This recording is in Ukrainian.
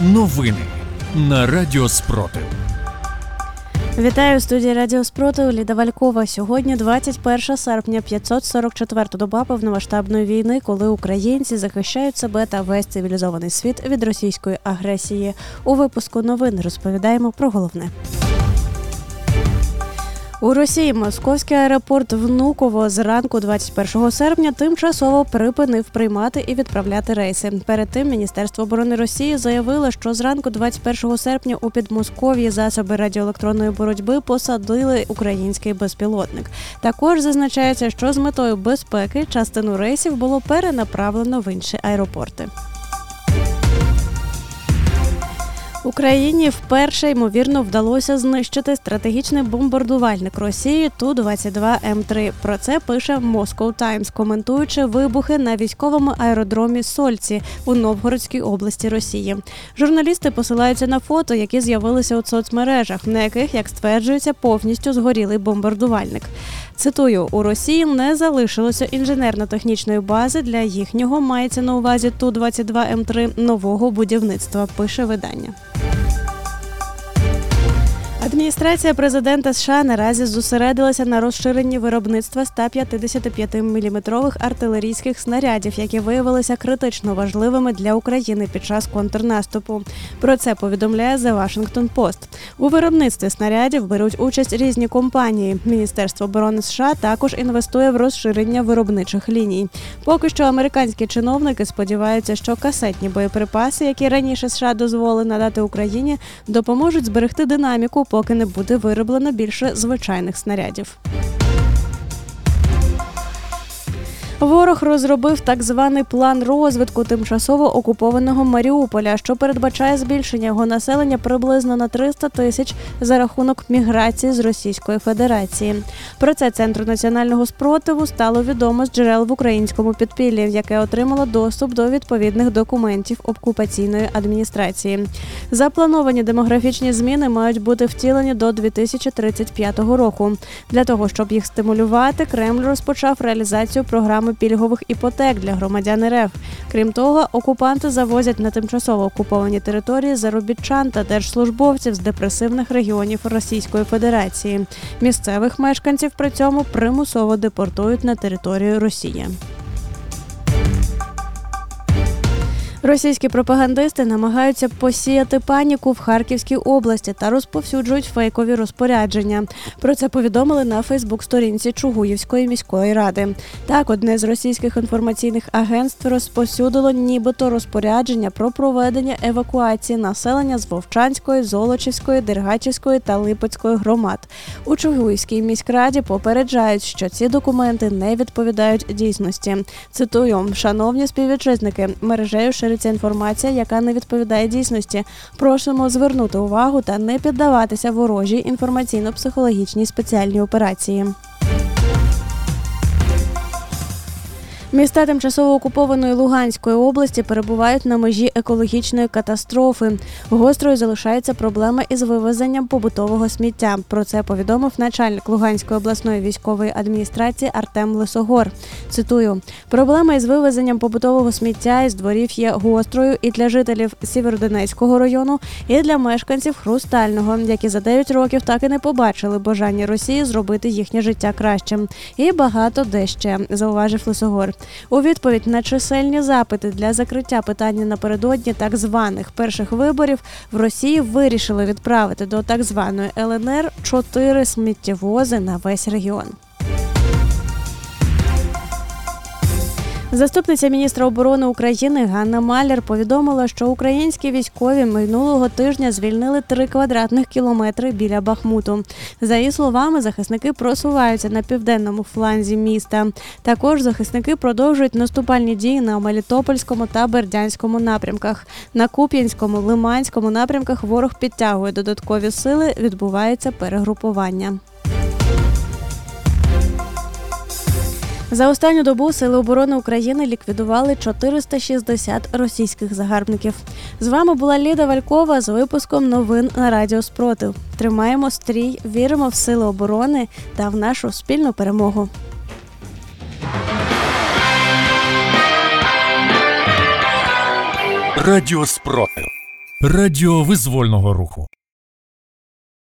Новини на Радіо Спротив. Вітаю в студії Радіо Спротив Ліда Валькова. Сьогодні 21 серпня, 544 доба повномасштабної війни, коли українці захищають себе та весь цивілізований світ від російської агресії. У випуску новин розповідаємо про головне. У Росії московський аеропорт Внуково зранку 21 серпня тимчасово припинив приймати і відправляти рейси. Перед тим Міністерство оборони Росії заявило, що зранку 21 серпня у Підмосков'ї засоби радіоелектронної боротьби посадили український безпілотник. Також зазначається, що з метою безпеки частину рейсів було перенаправлено в інші аеропорти. Україні вперше ймовірно вдалося знищити стратегічний бомбардувальник Росії ту 22 М 3 Про це пише Moscow Times, коментуючи вибухи на військовому аеродромі Сольці у Новгородській області Росії. Журналісти посилаються на фото, які з'явилися у соцмережах, на яких, як стверджується, повністю згорілий бомбардувальник. Цитую: у Росії не залишилося інженерно-технічної бази для їхнього мається на увазі ту 22 М 3 нового будівництва. Пише видання. Адміністрація президента США наразі зосередилася на розширенні виробництва 155-мм артилерійських снарядів, які виявилися критично важливими для України під час контрнаступу. Про це повідомляє The Washington Post. У виробництві снарядів беруть участь різні компанії. Міністерство оборони США також інвестує в розширення виробничих ліній. Поки що американські чиновники сподіваються, що касетні боєприпаси, які раніше США дозволили надати Україні, допоможуть зберегти динаміку поки не буде вироблено більше звичайних снарядів. Ворог розробив так званий план розвитку тимчасово окупованого Маріуполя, що передбачає збільшення його населення приблизно на 300 тисяч за рахунок міграції з Російської Федерації. Про це центру національного спротиву стало відомо з джерел в українському підпіллі, яке отримало доступ до відповідних документів окупаційної адміністрації. Заплановані демографічні зміни мають бути втілені до 2035 року. Для того щоб їх стимулювати, Кремль розпочав реалізацію програми програми пільгових іпотек для громадян РФ. Крім того, окупанти завозять на тимчасово окуповані території заробітчан та держслужбовців з депресивних регіонів Російської Федерації. Місцевих мешканців при цьому примусово депортують на територію Росії. Російські пропагандисти намагаються посіяти паніку в Харківській області та розповсюджують фейкові розпорядження. Про це повідомили на Фейсбук-сторінці Чугуївської міської ради. Так, одне з російських інформаційних агентств розповсюдило нібито розпорядження про проведення евакуації населення з Вовчанської, Золочівської, Дергачівської та Липецької громад. У Чугуївській міськраді попереджають, що ці документи не відповідають дійсності. Цитую, шановні співвітчизники, мережею шириться інформація, яка не відповідає дійсності. Просимо звернути увагу та не піддаватися ворожій інформаційно-психологічній спеціальній операції. Міста тимчасово окупованої Луганської області перебувають на межі екологічної катастрофи. Гострою залишається проблема із вивезенням побутового сміття. Про це повідомив начальник Луганської обласної військової адміністрації Артем Лисогор. Цитую: проблема із вивезенням побутового сміття із дворів є гострою і для жителів Сєвєродонецького району, і для мешканців Хрустального, які за 9 років так і не побачили бажання Росії зробити їхнє життя кращим. І багато де ще зауважив Лисогор. У відповідь на чисельні запити для закриття питання напередодні так званих перших виборів в Росії вирішили відправити до так званої ЛНР чотири сміттєвози на весь регіон. Заступниця міністра оборони України Ганна Маляр повідомила, що українські військові минулого тижня звільнили три квадратних кілометри біля Бахмуту. За її словами, захисники просуваються на південному фланзі міста. Також захисники продовжують наступальні дії на Мелітопольському та Бердянському напрямках. На Куп'янському, Лиманському напрямках ворог підтягує додаткові сили. Відбувається перегрупування. За останню добу Сили оборони України ліквідували 460 російських загарбників. З вами була Ліда Валькова з випуском новин на Радіо Спротив. Тримаємо стрій, віримо в сили оборони та в нашу спільну перемогу. Радіо Спротив. Радіо визвольного руху.